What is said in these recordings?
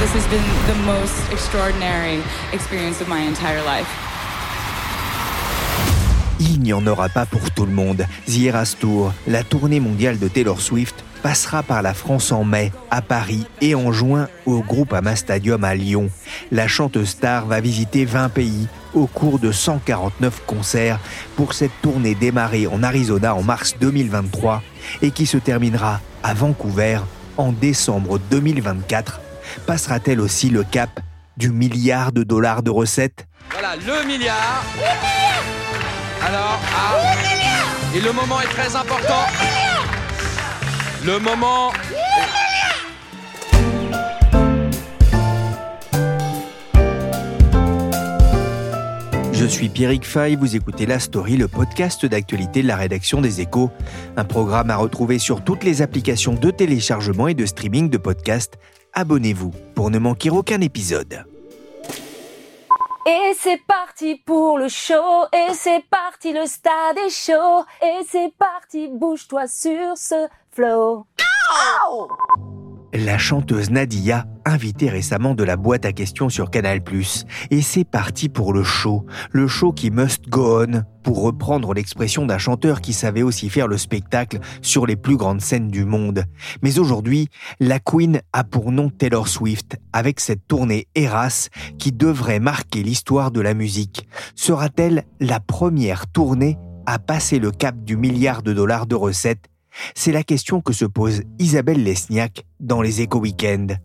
This has been the most extraordinary experience of my entire life. Il n'y en aura pas pour tout le monde. The Eras Tour, la tournée mondiale de Taylor Swift, passera par la France en mai, à Paris et en juin au groupe Ama Stadium à Lyon. La chanteuse star va visiter 20 pays au cours de 149 concerts pour cette tournée démarrée en Arizona en mars 2023 et qui se terminera à Vancouver en décembre 2024 passera-t-elle aussi le cap du milliard de dollars de recettes Voilà, le milliard. Alors, ah, et le moment est très important. Le moment. Je suis Pierrick Fay, vous écoutez La Story, le podcast d'actualité de la rédaction des Échos, un programme à retrouver sur toutes les applications de téléchargement et de streaming de podcasts abonnez-vous pour ne manquer aucun épisode. Et c'est parti pour le show, et c'est parti, le stade est chaud, et c'est parti, bouge-toi sur ce flow. La chanteuse Nadia, invitée récemment de la boîte à questions sur Canal+. Et c'est parti pour le show. Le show qui must go on, pour reprendre l'expression d'un chanteur qui savait aussi faire le spectacle sur les plus grandes scènes du monde. Mais aujourd'hui, la Queen a pour nom Taylor Swift, avec cette tournée Eras qui devrait marquer l'histoire de la musique. Sera-t-elle la première tournée à passer le cap du milliard de dollars de recettes c'est la question que se pose Isabelle Lesniak dans les Éco Weekends.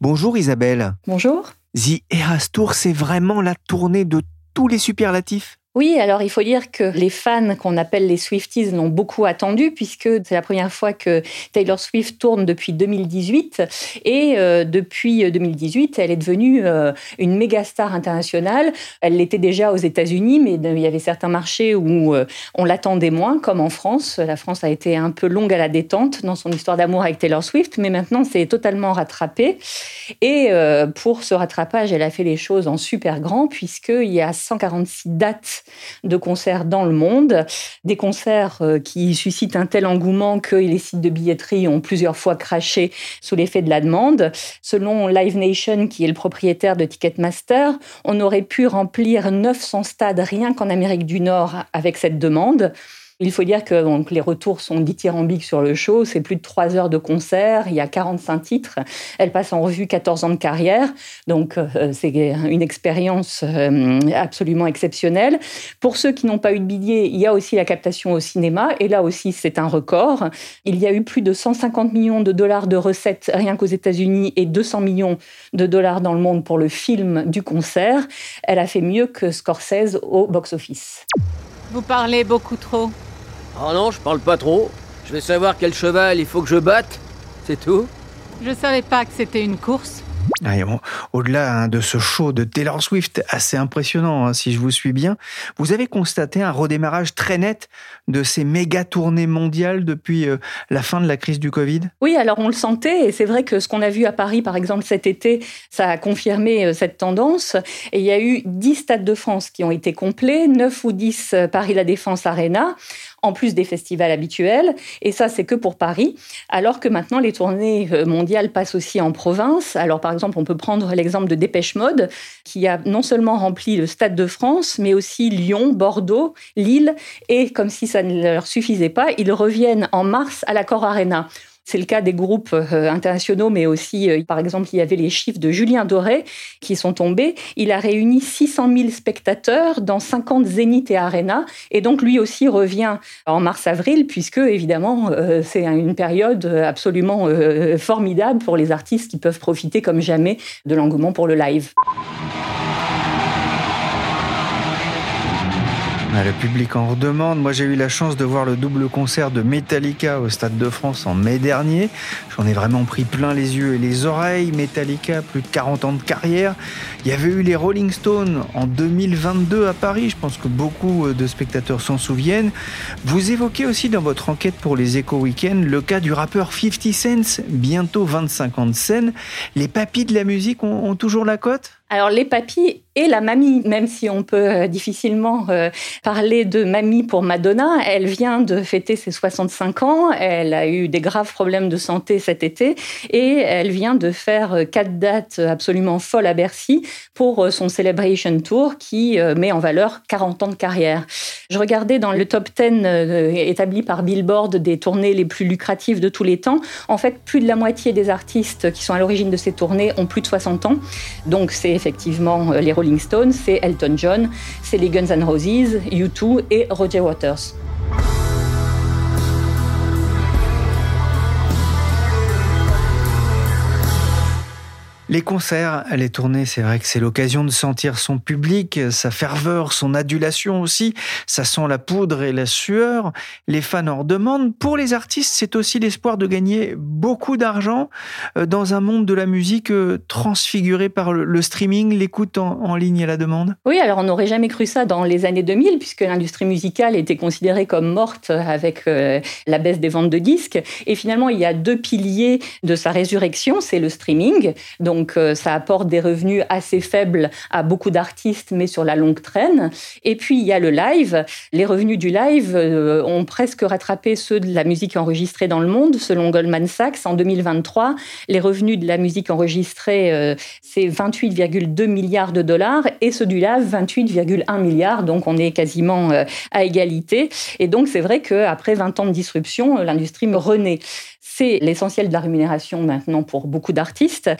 Bonjour Isabelle. Bonjour. The Eras Tour, c'est vraiment la tournée de tous les superlatifs? Oui, alors il faut dire que les fans qu'on appelle les Swifties l'ont beaucoup attendu puisque c'est la première fois que Taylor Swift tourne depuis 2018 et euh, depuis 2018, elle est devenue euh, une méga star internationale. Elle l'était déjà aux États-Unis, mais il y avait certains marchés où euh, on l'attendait moins, comme en France. La France a été un peu longue à la détente dans son histoire d'amour avec Taylor Swift, mais maintenant c'est totalement rattrapé. Et pour ce rattrapage, elle a fait les choses en super grand puisqu'il y a 146 dates de concerts dans le monde, des concerts euh, qui suscitent un tel engouement que les sites de billetterie ont plusieurs fois craché sous l'effet de la demande. Selon Live Nation, qui est le propriétaire de Ticketmaster, on aurait pu remplir 900 stades rien qu'en Amérique du Nord avec cette demande. Il faut dire que donc, les retours sont dithyrambiques sur le show. C'est plus de trois heures de concert. Il y a 45 titres. Elle passe en revue 14 ans de carrière. Donc, euh, c'est une expérience euh, absolument exceptionnelle. Pour ceux qui n'ont pas eu de billet, il y a aussi la captation au cinéma. Et là aussi, c'est un record. Il y a eu plus de 150 millions de dollars de recettes rien qu'aux États-Unis et 200 millions de dollars dans le monde pour le film du concert. Elle a fait mieux que Scorsese au box-office. Vous parlez beaucoup trop. Oh non, je parle pas trop. Je vais savoir quel cheval il faut que je batte. C'est tout. Je savais pas que c'était une course. Au-delà hein, de ce show de Taylor Swift, assez impressionnant hein, si je vous suis bien, vous avez constaté un redémarrage très net de ces méga tournées mondiales depuis euh, la fin de la crise du Covid? Oui, alors on le sentait et c'est vrai que ce qu'on a vu à Paris par exemple cet été, ça a confirmé euh, cette tendance. Et il y a eu 10 stades de France qui ont été complets, 9 ou 10 euh, Paris La Défense Arena en plus des festivals habituels. Et ça, c'est que pour Paris. Alors que maintenant, les tournées euh, mondiales passent aussi en province. Alors, par exemple, on peut prendre l'exemple de Dépêche Mode, qui a non seulement rempli le Stade de France, mais aussi Lyon, Bordeaux, Lille. Et comme si ça ne leur suffisait pas, ils reviennent en mars à l'Accor Arena. C'est le cas des groupes euh, internationaux, mais aussi, euh, par exemple, il y avait les chiffres de Julien Doré qui sont tombés. Il a réuni 600 000 spectateurs dans 50 Zénith et Arena. Et donc, lui aussi revient en mars-avril, puisque, évidemment, euh, c'est une période absolument formidable pour les artistes qui peuvent profiter comme jamais de l'engouement pour le live. Le public en redemande. Moi, j'ai eu la chance de voir le double concert de Metallica au Stade de France en mai dernier. J'en ai vraiment pris plein les yeux et les oreilles. Metallica, plus de 40 ans de carrière. Il y avait eu les Rolling Stones en 2022 à Paris. Je pense que beaucoup de spectateurs s'en souviennent. Vous évoquez aussi dans votre enquête pour les Echo Weekend le cas du rappeur 50 Cent, bientôt 25 ans de scène. Les papis de la musique ont toujours la cote? Alors les papis et la mamie, même si on peut euh, difficilement euh, parler de mamie pour Madonna, elle vient de fêter ses 65 ans, elle a eu des graves problèmes de santé cet été et elle vient de faire euh, quatre dates absolument folles à Bercy pour son Celebration Tour qui met en valeur 40 ans de carrière. Je regardais dans le top 10 établi par Billboard des tournées les plus lucratives de tous les temps. En fait, plus de la moitié des artistes qui sont à l'origine de ces tournées ont plus de 60 ans. Donc c'est effectivement les Rolling Stones, c'est Elton John, c'est les Guns N' Roses, U2 et Roger Waters. Les concerts, les tournées, c'est vrai que c'est l'occasion de sentir son public, sa ferveur, son adulation aussi. Ça sent la poudre et la sueur. Les fans en demandent. Pour les artistes, c'est aussi l'espoir de gagner beaucoup d'argent euh, dans un monde de la musique euh, transfiguré par le streaming, l'écoute en, ligne à la demande. Oui, alors on n'aurait jamais cru ça dans les années 2000, puisque l'industrie musicale était considérée comme morte avec euh, la baisse des ventes de disques. Et finalement, il y a deux piliers de sa résurrection, c'est le streaming. Donc donc euh, ça apporte des revenus assez faibles à beaucoup d'artistes, mais sur la longue traîne. Et puis il y a le live. Les revenus du live euh, ont presque rattrapé ceux de la musique enregistrée dans le monde, selon Goldman Sachs. En 2023, les revenus de la musique enregistrée, euh, c'est 28,2 milliards de dollars, et ceux du live, 28,1 milliards. Donc on est quasiment à égalité. Et donc c'est vrai qu'après 20 ans de disruption, l'industrie me renaît. C'est l'essentiel de la rémunération maintenant pour beaucoup d'artistes.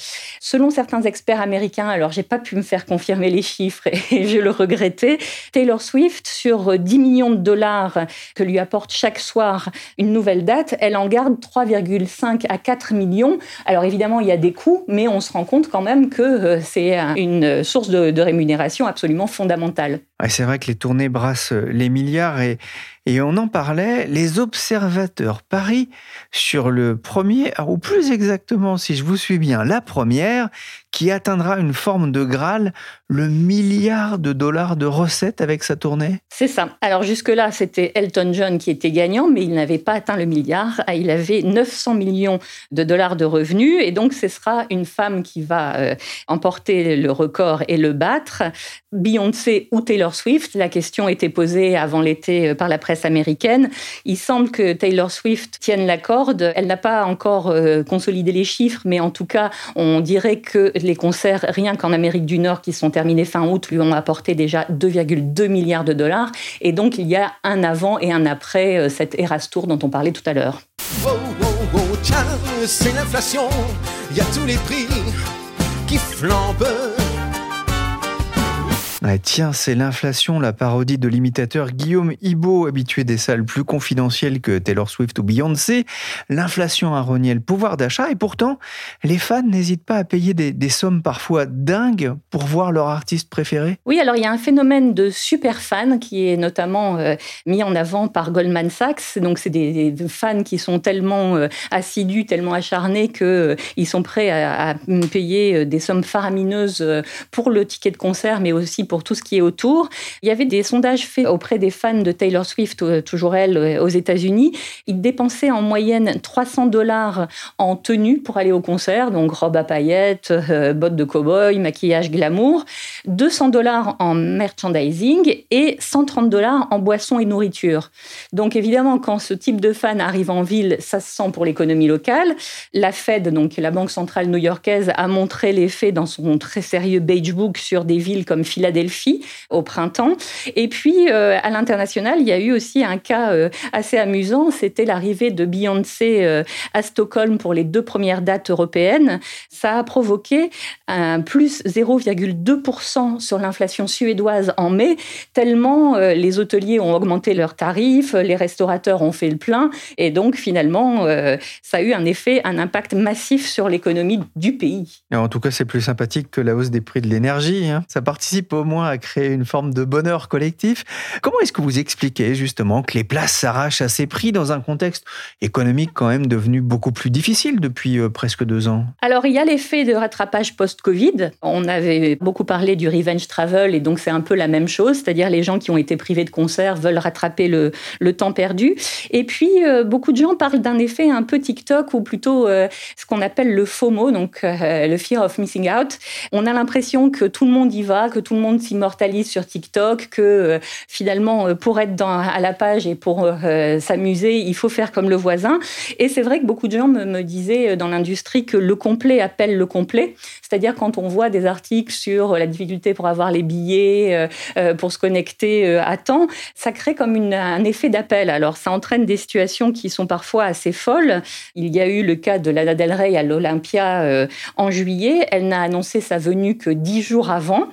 Selon certains experts américains, alors j'ai pas pu me faire confirmer les chiffres et je le regrettais, Taylor Swift, sur 10 millions de dollars que lui apporte chaque soir une nouvelle date, elle en garde 3,5 à 4 millions. Alors évidemment, il y a des coûts, mais on se rend compte quand même que euh, c'est une source de, rémunération absolument fondamentale. c'est vrai que les tournées brassent les milliards et et on en parlait, les observateurs parient sur le premier, ou plus exactement, si je vous suis bien, la première, qui atteindra une forme de Graal, le milliard de dollars de recettes avec sa tournée C'est ça. Alors jusque-là, c'était Elton John qui était gagnant, mais il n'avait pas atteint le milliard. Ah, il avait 900 millions de dollars de revenus, et donc ce sera une femme qui va euh, emporter le record et le battre. Beyoncé ou Taylor Swift, la question était posée avant l'été euh, par la presse américaine. Il semble que Taylor Swift tienne la corde. Elle n'a pas encore euh, consolidé les chiffres, mais en tout cas, on dirait que les concerts, rien qu'en Amérique du Nord, qui sont terminés fin août, lui ont apporté déjà 2,2 milliards de dollars. Et donc, il y a un avant et un après euh, cette Eras Tour dont on parlait tout à l'heure. c'est l'inflation, il y a tous les prix qui flambent tiens, c'est l'inflation, la parodie de l'imitateur Guillaume Ibo, habitué des salles plus confidentielles que Taylor Swift ou Beyoncé. L'inflation a renié le pouvoir d'achat et pourtant, les fans n'hésitent pas à payer des, sommes parfois dingues pour voir leur artiste préféré. Oui, alors il y a un phénomène de super fans qui est notamment euh, mis en avant par Goldman Sachs. Donc c'est des, fans qui sont tellement euh, assidus, tellement acharnés qu'ils euh, sont prêts à, payer des sommes faramineuses pour le ticket de concert, mais aussi pour tout ce qui est autour. Il y avait des sondages faits auprès des fans de Taylor Swift, euh, toujours elle, euh, aux États-Unis. Ils dépensaient en moyenne 300 dollars en tenue pour aller au concert, donc robe à paillettes, euh, bottes de cow-boy, maquillage glamour, 200 dollars en merchandising et 130 dollars en boissons et nourriture. Donc évidemment, quand ce type de fan arrive en ville, ça se sent pour l'économie locale. La Fed, donc la banque centrale new-yorkaise, a montré l'effet dans son très sérieux beige book sur des villes comme Philadelphie au printemps. Et puis, euh, à l'international, il y a eu aussi un cas euh, assez amusant. C'était l'arrivée de Beyoncé euh, à Stockholm pour les deux premières dates européennes. Ça a provoqué un plus 0,2% 30% sur l'inflation suédoise en mai, tellement les hôteliers ont augmenté leurs tarifs, les restaurateurs ont fait le plein, et donc finalement, ça a eu un effet, un impact massif sur l'économie du pays. En tout cas, c'est plus sympathique que la hausse des prix de l'énergie. Hein. Ça participe au moins à créer une forme de bonheur collectif. Comment est-ce que vous expliquez justement que les places s'arrachent à ces prix dans un contexte économique quand même devenu beaucoup plus difficile depuis euh, presque deux ans? Alors, il y a l'effet de rattrapage post-Covid. On avait beaucoup parlé du revenge travel et donc c'est un peu la même chose, c'est-à-dire les gens qui ont été privés de concerts veulent rattraper le, temps perdu. Et puis, euh, beaucoup de gens parlent d'un effet un peu TikTok ou plutôt euh, ce qu'on appelle le FOMO, donc le Fear of Missing Out. On a l'impression que tout le monde y va, que tout le monde s'immortalise sur TikTok, que finalement, pour être à la page et pour s'amuser, il faut faire comme le voisin. Et c'est vrai que beaucoup de gens me, disaient dans l'industrie que le complet appelle le complet. C'est-à-dire quand on voit des articles sur la difficulté pour avoir les billets, euh, euh, pour se connecter euh, à temps, ça crée comme un effet d'appel. Alors ça entraîne des situations qui sont parfois assez folles. Il y a eu le cas de Lana Del Rey à l'Olympia en juillet. Elle n'a annoncé sa venue que dix jours avant.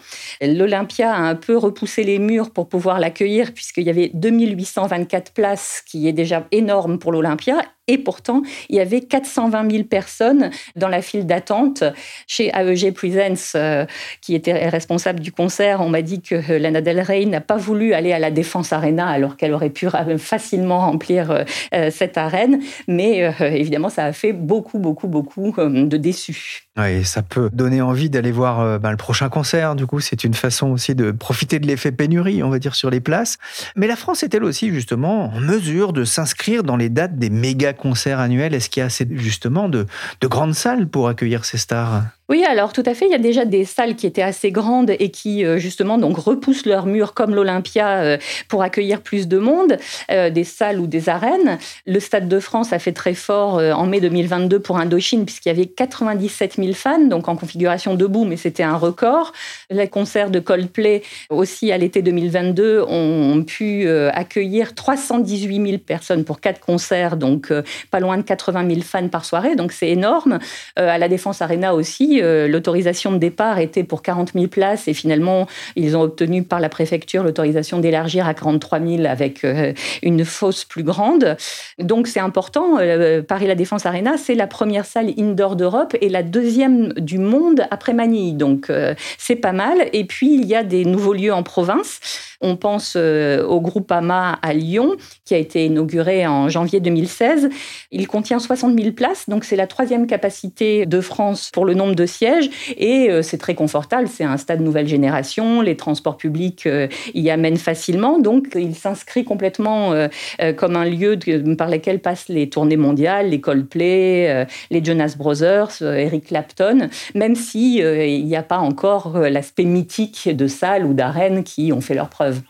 L'Olympia a un peu repoussé les murs pour pouvoir l'accueillir puisqu'il y avait 2824 places, qui est déjà énorme pour l'Olympia. Et pourtant, il y avait 420 000 personnes dans la file d'attente. Chez AEG Presents, euh, qui était responsable du concert, on m'a dit que euh, Lana Del Rey n'a pas voulu aller à la Défense Arena alors qu'elle aurait pu facilement remplir euh, cette arène. Mais évidemment, ça a fait beaucoup, beaucoup, beaucoup de déçus. Oui, ça peut donner envie d'aller voir ben, le prochain concert. Du coup, c'est une façon aussi de profiter de l'effet pénurie, on va dire, sur les places. Mais la France est-elle aussi justement en mesure de s'inscrire dans les dates des méga concerts annuels Est-ce qu'il y a justement de grandes salles pour accueillir ces stars? Oui, alors tout à fait. Il y a déjà des salles qui étaient assez grandes et qui euh, justement donc repoussent leurs murs comme l'Olympia euh, pour accueillir plus de monde, euh, des salles ou des arènes. Le Stade de France a fait très fort en mai 2022 pour Indochine puisqu'il y avait 97 000 fans, donc en configuration debout, mais c'était un record. Les concerts de Coldplay aussi à l'été 2022 ont pu accueillir 318 000 personnes pour quatre concerts, donc pas loin de 80 000 fans par soirée, donc c'est énorme. à la Défense Arena aussi, euh, l'autorisation de départ était pour 40 000 places et finalement, ils ont obtenu par la préfecture l'autorisation d'élargir à 43 000 avec euh, une fosse plus grande. Donc c'est important. Euh, Paris La Défense Arena, c'est la première salle indoor d'Europe et la deuxième du monde après Manille. Donc c'est pas mal. Et puis il y a des nouveaux lieux en province. On pense au groupe AMA à Lyon, qui a été inauguré en janvier 2016. Il contient 60 000 places, donc c'est la troisième capacité de France pour le nombre de sièges et euh, c'est très confortable. C'est un stade nouvelle génération. Les transports publics euh, y amènent facilement. Donc, il s'inscrit complètement euh, comme un lieu par lequel passent les tournées mondiales, les Coldplay, les Jonas Brothers, Eric Clapton, même si il n'y a pas encore l'aspect mythique de salles ou d'arènes qui ont fait leurs preuves.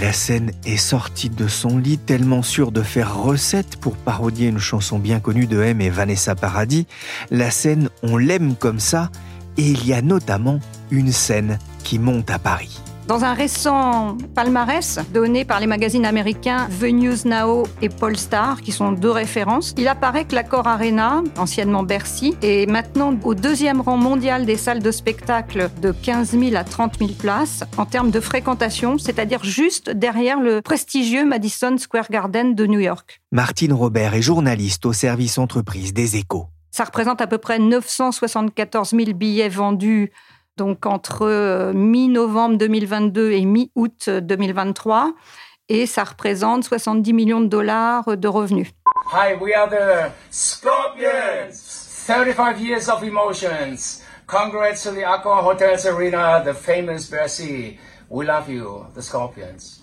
La scène est sortie de son lit tellement sûre de faire recette pour parodier une chanson bien connue de M et Vanessa Paradis. La scène On l'aime comme ça et il y a notamment une scène qui monte à Paris. Dans un récent palmarès donné par les magazines américains The News Now et Polestar, qui sont deux références, il apparaît que l'Accor Arena, anciennement Bercy, est maintenant au deuxième rang mondial des salles de spectacle de 15 000 à 30 000 places en termes de fréquentation, c'est-à-dire juste derrière le prestigieux Madison Square Garden de New York. Martine Robert est journaliste au service entreprise des échos. Ça représente à peu près 974 000 billets vendus donc entre euh, mi-novembre 2022 et mi-août 2023, et ça représente 70 millions de dollars de revenus. Hi, we are the Scorpions. 35 years of emotions. Congrats to the Accor Hotels Arena, the famous Bercy. We love you, the Scorpions.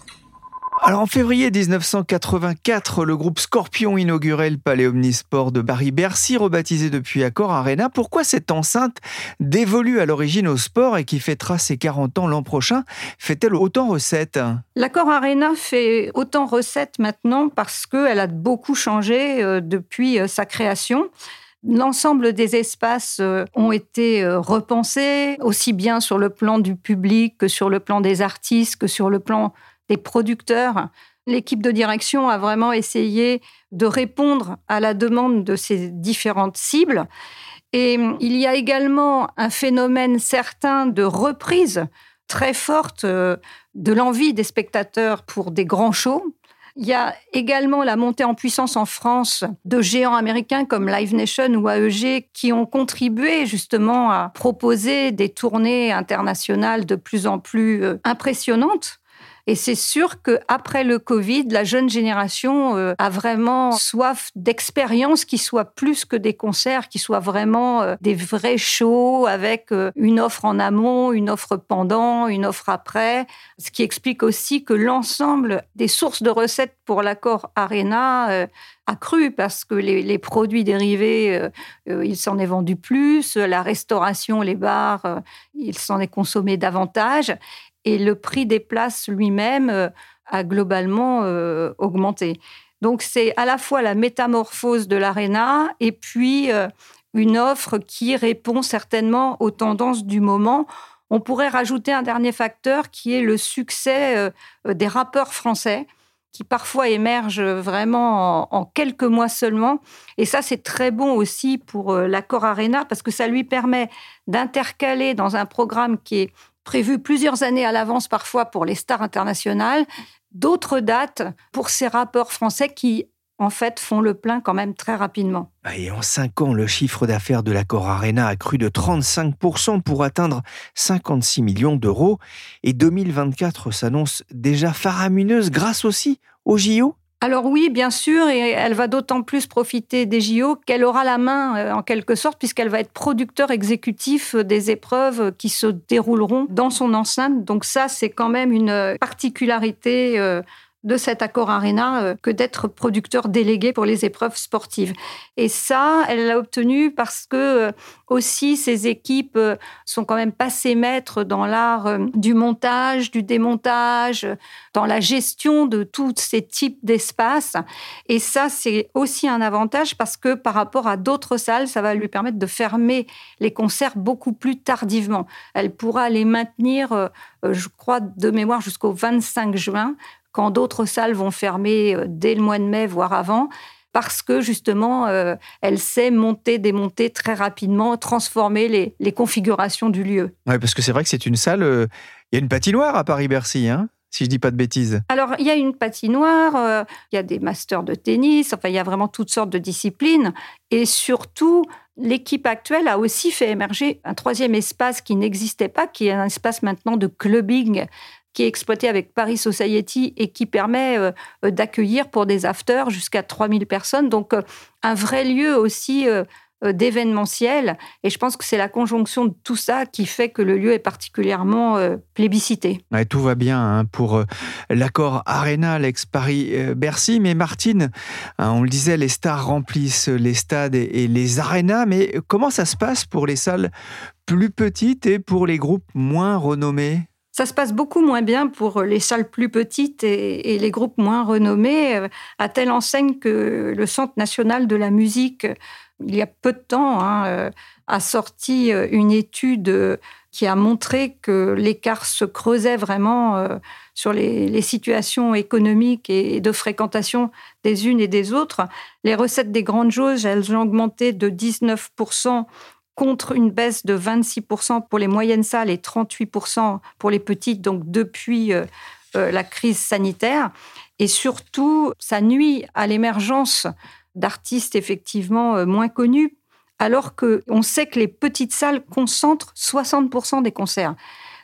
Alors en février 1984, le groupe Scorpion inaugurait le Palais Omnisport de Paris-Bercy, rebaptisé depuis Accor Arena. Pourquoi cette enceinte dévolue à l'origine au sport et qui fêtera ses 40 ans l'an prochain fait-elle autant recette? L'Accor Arena fait autant recette maintenant parce qu'elle a beaucoup changé euh, depuis euh, sa création. L'ensemble des espaces euh, ont été repensés, aussi bien sur le plan du public que sur le plan des artistes, que sur le plan des producteurs. L'équipe de direction a vraiment essayé de répondre à la demande de ces différentes cibles. Et il y a également un phénomène certain de reprise très forte euh, de l'envie des spectateurs pour des grands shows. Il y a également la montée en puissance en France de géants américains comme Live Nation ou AEG qui ont contribué justement à proposer des tournées internationales de plus en plus euh, impressionnantes. Et c'est sûr qu'après le Covid, la jeune génération euh, a vraiment soif d'expériences qui soient plus que des concerts, qui soient vraiment euh, des vrais shows avec euh, une offre en amont, une offre pendant, une offre après. Ce qui explique aussi que l'ensemble des sources de recettes pour l'accord Arena a cru parce que les, produits dérivés, il s'en est vendu plus, la restauration, les bars, il s'en est consommé davantage et le prix des places lui-même euh, a globalement euh, augmenté. Donc c'est à la fois la métamorphose de l'ARENA et puis euh, une offre qui répond certainement aux tendances du moment. On pourrait rajouter un dernier facteur qui est le succès des rappeurs français qui parfois émergent vraiment en, quelques mois seulement. Et ça, c'est très bon aussi pour l'accord Arena parce que ça lui permet d'intercaler dans un programme qui est prévu plusieurs années à l'avance parfois pour les stars internationales, d'autres dates pour ces rappeurs français qui en fait, font le plein quand même très rapidement. Ah, et en cinq ans, le chiffre d'affaires de l'accord Arena a cru de 35% pour atteindre 56 millions d'euros. Et 2024 s'annonce déjà faramineuse grâce aussi au JO alors oui, bien sûr, et elle va d'autant plus profiter des JO qu'elle aura la main euh, en quelque sorte, puisqu'elle va être producteur exécutif des épreuves qui se dérouleront dans son enceinte. Donc ça, c'est quand même une particularité euh, de cet accord Arena euh, que d'être producteur délégué pour les épreuves sportives. Et ça, elle l'a obtenu parce que euh, aussi ces équipes euh, sont quand même passées maîtres dans l'art du montage, du démontage, dans la gestion de tous ces types d'espaces. Et ça, c'est aussi un avantage parce que par rapport à d'autres salles, ça va lui permettre de fermer les concerts beaucoup plus tardivement. Elle pourra les maintenir, je crois, de mémoire jusqu'au 25 juin quand d'autres salles vont fermer euh, dès le mois de mai, voire avant, parce que justement, euh, elle sait monter, démonter très rapidement, transformer les, configurations du lieu. Oui, parce que c'est vrai que c'est une salle, euh, il y a une patinoire à Paris-Bercy, hein si je dis pas de bêtises. Alors, il y a une patinoire, il y a des masters de tennis, enfin, il y a vraiment toutes sortes de disciplines. Et surtout, l'équipe actuelle a aussi fait émerger un troisième espace qui n'existait pas, qui est un espace maintenant de clubbing qui est exploité avec Paris Society et qui permet euh, euh, d'accueillir pour des afters jusqu'à 3000 personnes. Donc, euh, un vrai lieu aussi d'événementiel. Et je pense que c'est la conjonction de tout ça qui fait que le lieu est particulièrement plébiscité. tout va bien hein, pour l'accord Arena, l'ex-Paris-Bercy. Mais Martine, hein, on le disait, les stars remplissent les stades et les arénas. Mais comment ça se passe pour les salles plus petites et pour les groupes moins renommés? Ça se passe beaucoup moins bien pour les salles plus petites et, les groupes moins renommés, euh, à telle enseigne que le Centre national de la musique, il y a peu de temps, hein, euh, a sorti euh, une étude qui a montré que l'écart se creusait vraiment sur les, les, situations économiques et de fréquentation des unes et des autres. Les recettes des grandes jauges, elles ont augmenté de 19% contre une baisse de 26% pour les moyennes salles et 38% pour les petites, donc depuis euh, euh, la crise sanitaire. Et surtout, ça nuit à l'émergence d'artistes effectivement euh, moins connus, alors qu'on sait que les petites salles concentrent 60% des concerts.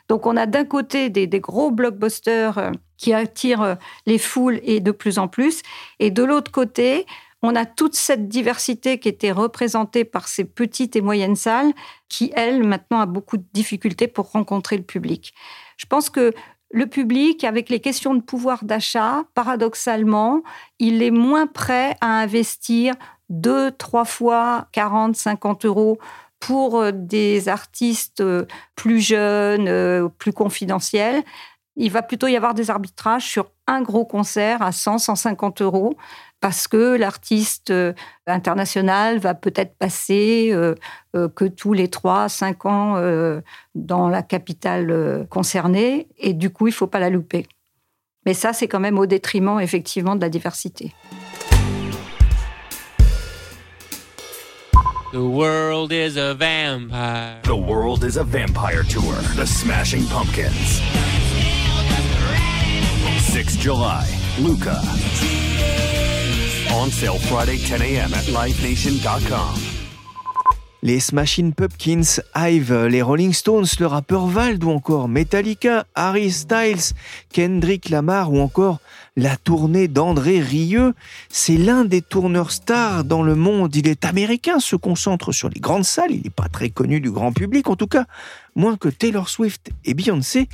Donc on a d'un côté des, des, gros blockbusters qui attirent les foules et de plus en plus, et de l'autre côté, on a toute cette diversité qui était représentée par ces petites et moyennes salles qui, elles, maintenant, a beaucoup de difficultés pour rencontrer le public. Je pense que le public, avec les questions de pouvoir d'achat, paradoxalement, il est moins prêt à investir deux, trois fois 40, 50 euros pour euh, des artistes euh, plus jeunes, euh, plus confidentiels. Il va plutôt y avoir des arbitrages sur un gros concert à 100, 150 euros parce que l'artiste euh, international va peut-être passer euh, euh, que tous les 3 5 ans dans la capitale concernée et du coup, il ne faut pas la louper. Mais ça, c'est quand même au détriment, effectivement, de la diversité. The world is a vampire. The world is a vampire tour. The Smashing Pumpkins. 6 July, Luca. On sale Friday 10 a.m. at livenation.com. Les Smashing Pumpkins, Hive, les Rolling Stones, le rappeur Vald ou encore Metallica, Harry Styles, Kendrick Lamar ou encore la tournée d'André Rieu. C'est l'un des tourneurs stars dans le monde. Il est américain, se concentre sur les grandes salles. Il n'est pas très connu du grand public, en tout cas, moins que Taylor Swift et Beyoncé.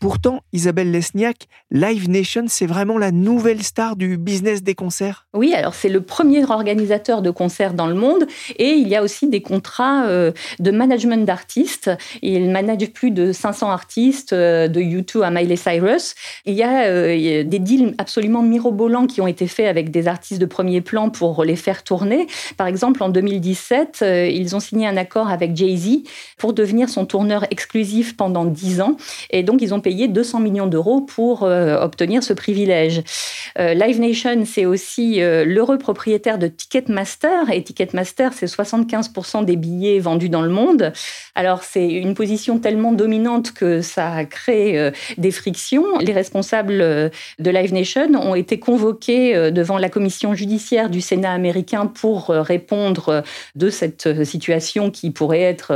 Pourtant, Isabelle Lesniak, Live Nation, c'est vraiment la nouvelle star du business des concerts. Oui, alors c'est le premier organisateur de concerts dans le monde et il y a aussi des contrats euh, de management d'artistes. Il manage plus de 500 artistes euh, de U2 à Miley Cyrus. Il y a euh, des deals absolument mirobolants qui ont été faits avec des artistes de premier plan pour les faire tourner. Par exemple, en 2017, ils ont signé un accord avec Jay-Z pour devenir son tourneur exclusif pendant 10 ans et donc ils ont payer 200 millions d'euros pour euh, obtenir ce privilège. Euh, Live Nation, c'est aussi euh, l'heureux propriétaire de Ticketmaster, et Ticketmaster, c'est 75% des billets vendus dans le monde. Alors, c'est une position tellement dominante que ça crée des frictions. Les responsables de Live Nation ont été convoqués devant la commission judiciaire du Sénat américain pour répondre de cette situation qui pourrait être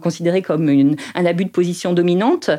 considérée comme un abus de position dominante.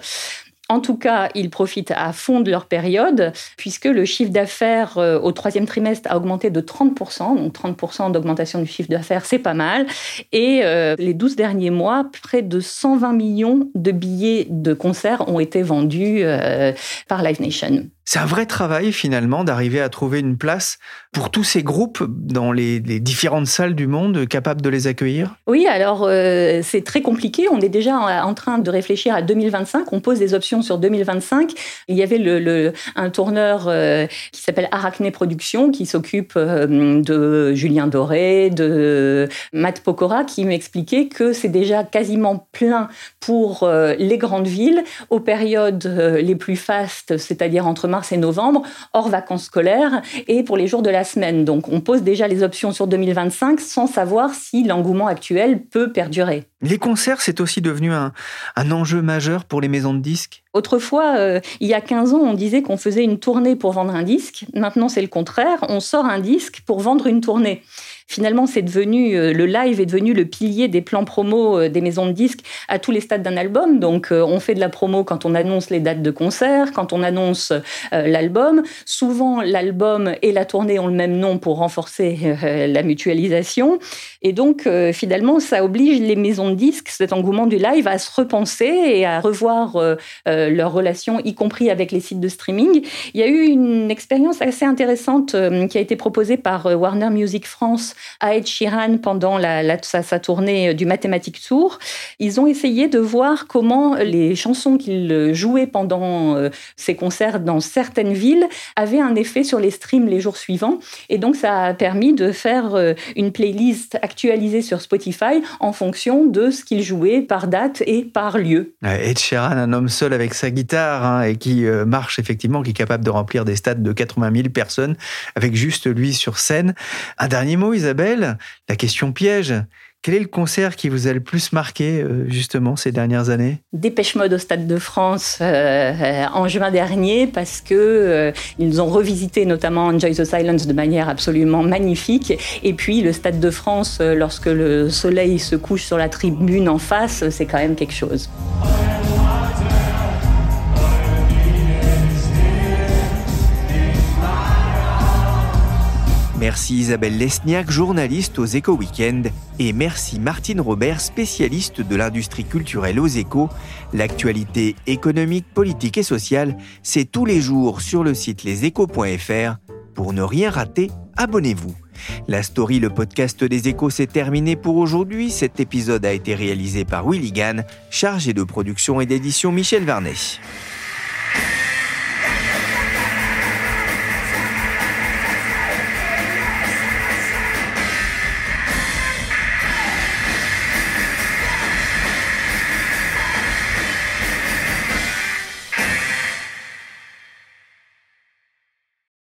En tout cas, ils profitent à fond de leur période, puisque le chiffre d'affaires euh, au troisième trimestre a augmenté de 30%. Donc 30% d'augmentation du chiffre d'affaires, c'est pas mal. Et euh, les 12 derniers mois, près de 120 millions de billets de concert ont été vendus euh, par Live Nation. C'est un vrai travail finalement d'arriver à trouver une place pour tous ces groupes dans les, différentes salles du monde capables de les accueillir? Oui, alors euh, c'est très compliqué. On est déjà en, train de réfléchir à 2025. On pose des options sur 2025. Il y avait un tourneur euh, qui s'appelle Arachné Productions qui s'occupe euh, de Julien Doré, de Matt Pokora qui m'expliquait que c'est déjà quasiment plein pour les grandes villes aux périodes les plus fastes, c'est-à-dire entre mars mars et novembre, hors vacances scolaires et pour les jours de la semaine. Donc on pose déjà les options sur 2025 sans savoir si l'engouement actuel peut perdurer. Les concerts, c'est aussi devenu un, enjeu majeur pour les maisons de disques? Autrefois, euh, il y a 15 ans, on disait qu'on faisait une tournée pour vendre un disque. Maintenant, c'est le contraire. On sort un disque pour vendre une tournée. Finalement, c'est devenu euh, le live est devenu le pilier des plans promo euh, des maisons de disques à tous les stades d'un album. Donc, on fait de la promo quand on annonce les dates de concert, quand on annonce l'album. Souvent, l'album et la tournée ont le même nom pour renforcer la mutualisation. Et donc, finalement, ça oblige les maisons de disques, cet engouement du live, à se repenser et à revoir euh, leur relation, y compris avec les sites de streaming. Il y a eu une expérience assez intéressante euh, qui a été proposée par euh, Warner Music France à Ed Sheeran pendant sa, tournée du Mathematic Tour. Ils ont essayé de voir comment les chansons qu'ils jouaient pendant ces concerts dans certaines villes avaient un effet sur les streams les jours suivants. Et donc, ça a permis de faire une playlist actualisée sur Spotify en fonction de ce qu'ils jouaient par date et par lieu. Ed Sheeran, un homme seul avec sa guitare hein, et qui euh, marche effectivement, qui est capable de remplir des stades de 80 000 personnes avec juste lui sur scène. Un dernier mot, Isabelle, la question piège. Quel est le concert qui vous a le plus marqué euh, justement ces dernières années? Dépêche Mode au Stade de France euh, en juin dernier parce que ils ont revisité notamment Enjoy the Silence de manière absolument magnifique et puis le Stade de France lorsque le soleil se couche sur la tribune en face, c'est quand même quelque chose. Merci Isabelle Lesniak, journaliste aux Échos Weekend, et merci Martine Robert, spécialiste de l'industrie culturelle aux Échos. L'actualité économique, politique et sociale, c'est tous les jours sur le site leséchos.fr. Pour ne rien rater, abonnez-vous. La story, le podcast des échos, s'est terminé pour aujourd'hui. Cet épisode a été réalisé par Willy Gann, chargé de production et d'édition Michel Varnet.